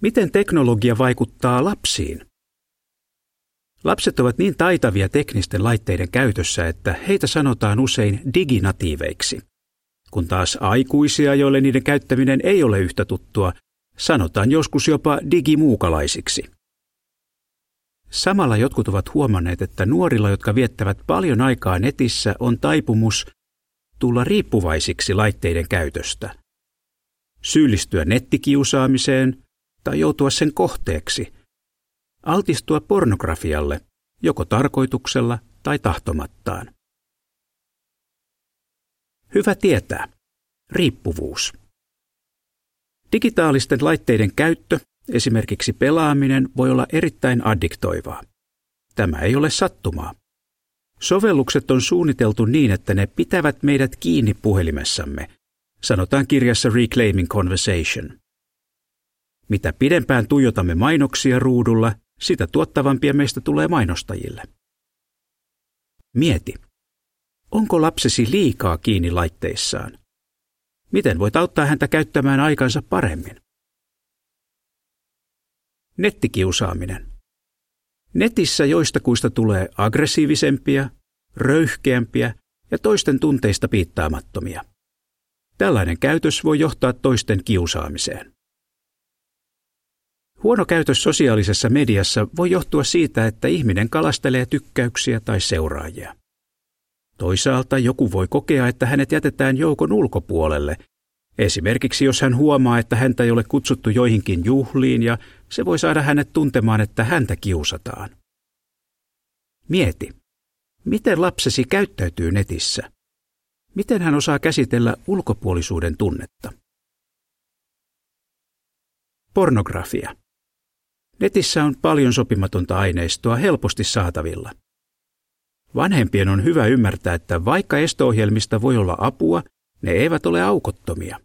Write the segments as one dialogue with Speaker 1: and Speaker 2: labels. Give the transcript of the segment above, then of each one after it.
Speaker 1: Miten teknologia vaikuttaa lapsiin? Lapset ovat niin taitavia teknisten laitteiden käytössä, että heitä sanotaan usein diginatiiveiksi. Kun taas aikuisia, joille niiden käyttäminen ei ole yhtä tuttua, sanotaan joskus jopa digimuukalaisiksi. Samalla jotkut ovat huomanneet, että nuorilla, jotka viettävät paljon aikaa netissä, on taipumus tulla riippuvaisiksi laitteiden käytöstä. Syyllistyä nettikiusaamiseen tai joutua sen kohteeksi. Altistua pornografialle, joko tarkoituksella tai tahtomattaan. Hyvä tietää. Riippuvuus. Digitaalisten laitteiden käyttö, esimerkiksi pelaaminen, voi olla erittäin addiktoivaa. Tämä ei ole sattumaa. Sovellukset on suunniteltu niin, että ne pitävät meidät kiinni puhelimessamme, sanotaan kirjassa Reclaiming Conversation. Mitä pidempään tuijotamme mainoksia ruudulla, sitä tuottavampia meistä tulee mainostajille. Mieti, onko lapsesi liikaa kiinni laitteissaan? Miten voit auttaa häntä käyttämään aikansa paremmin? Nettikiusaaminen. Netissä joistakuista tulee aggressiivisempia, röyhkeämpiä ja toisten tunteista piittaamattomia. Tällainen käytös voi johtaa toisten kiusaamiseen. Huono käytös sosiaalisessa mediassa voi johtua siitä, että ihminen kalastelee tykkäyksiä tai seuraajia. Toisaalta joku voi kokea, että hänet jätetään joukon ulkopuolelle, esimerkiksi jos hän huomaa, että häntä ei ole kutsuttu joihinkin juhliin ja se voi saada hänet tuntemaan, että häntä kiusataan. Mieti, miten lapsesi käyttäytyy netissä? Miten hän osaa käsitellä ulkopuolisuuden tunnetta? Pornografia. Netissä on paljon sopimatonta aineistoa helposti saatavilla. Vanhempien on hyvä ymmärtää, että vaikka estoohjelmista voi olla apua, ne eivät ole aukottomia.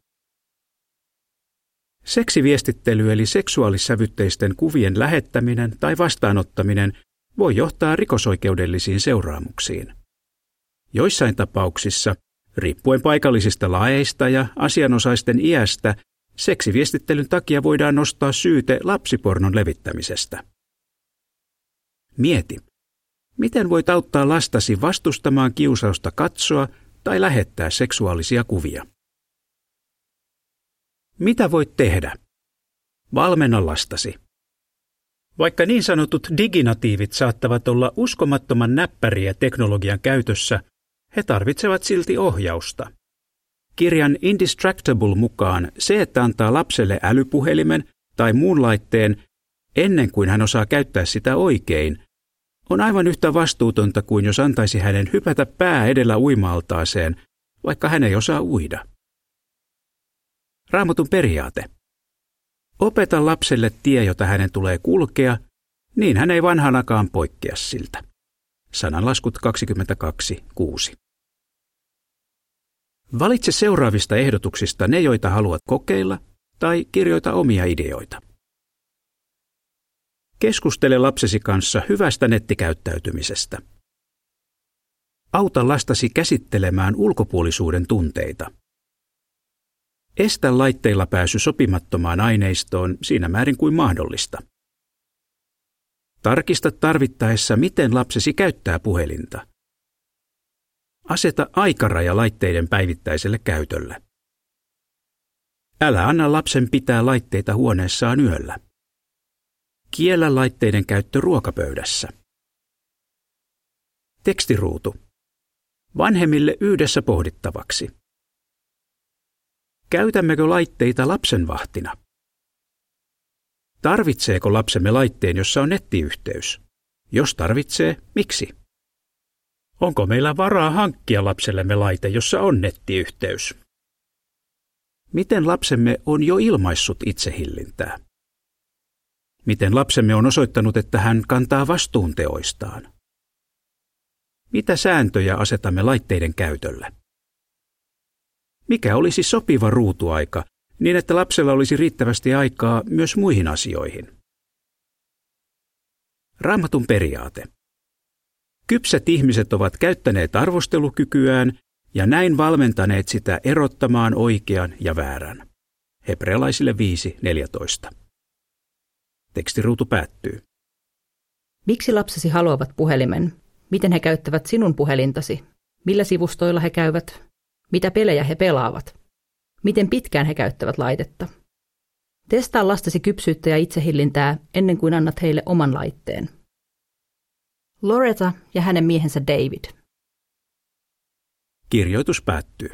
Speaker 1: Seksiviestittely eli seksuaalissävytteisten kuvien lähettäminen tai vastaanottaminen voi johtaa rikosoikeudellisiin seuraamuksiin. Joissain tapauksissa, riippuen paikallisista laeista ja asianosaisten iästä, Seksiviestittelyn takia voidaan nostaa syyte lapsipornon levittämisestä. Mieti, miten voit auttaa lastasi vastustamaan kiusausta katsoa tai lähettää seksuaalisia kuvia? Mitä voit tehdä? Valmenna lastasi. Vaikka niin sanotut diginatiivit saattavat olla uskomattoman näppäriä teknologian käytössä, he tarvitsevat silti ohjausta. Kirjan Indistractable mukaan se, että antaa lapselle älypuhelimen tai muun laitteen ennen kuin hän osaa käyttää sitä oikein, on aivan yhtä vastuutonta kuin jos antaisi hänen hypätä pää edellä uimaltaaseen, vaikka hän ei osaa uida. Raamatun periaate. Opeta lapselle tie, jota hänen tulee kulkea, niin hän ei vanhanakaan poikkea siltä. Sananlaskut 22.6. Valitse seuraavista ehdotuksista ne, joita haluat kokeilla, tai kirjoita omia ideoita. Keskustele lapsesi kanssa hyvästä nettikäyttäytymisestä. Auta lastasi käsittelemään ulkopuolisuuden tunteita. Estä laitteilla pääsy sopimattomaan aineistoon siinä määrin kuin mahdollista. Tarkista tarvittaessa, miten lapsesi käyttää puhelinta – Aseta aikaraja laitteiden päivittäiselle käytölle. Älä anna lapsen pitää laitteita huoneessaan yöllä. Kiellä laitteiden käyttö ruokapöydässä. Tekstiruutu. Vanhemmille yhdessä pohdittavaksi. Käytämmekö laitteita lapsen vahtina? Tarvitseeko lapsemme laitteen, jossa on nettiyhteys? Jos tarvitsee, miksi? Onko meillä varaa hankkia lapsellemme laite, jossa on nettiyhteys? Miten lapsemme on jo ilmaissut itsehillintää? Miten lapsemme on osoittanut, että hän kantaa vastuun teoistaan? Mitä sääntöjä asetamme laitteiden käytölle? Mikä olisi sopiva ruutuaika, niin että lapsella olisi riittävästi aikaa myös muihin asioihin? Raamatun periaate. Kypsät ihmiset ovat käyttäneet arvostelukykyään ja näin valmentaneet sitä erottamaan oikean ja väärän. Hebrealaisille 5.14. Tekstiruutu päättyy.
Speaker 2: Miksi lapsesi haluavat puhelimen? Miten he käyttävät sinun puhelintasi? Millä sivustoilla he käyvät? Mitä pelejä he pelaavat? Miten pitkään he käyttävät laitetta? Testaa lastesi kypsyyttä ja itsehillintää ennen kuin annat heille oman laitteen. Loretta ja hänen miehensä David.
Speaker 1: Kirjoitus päättyy.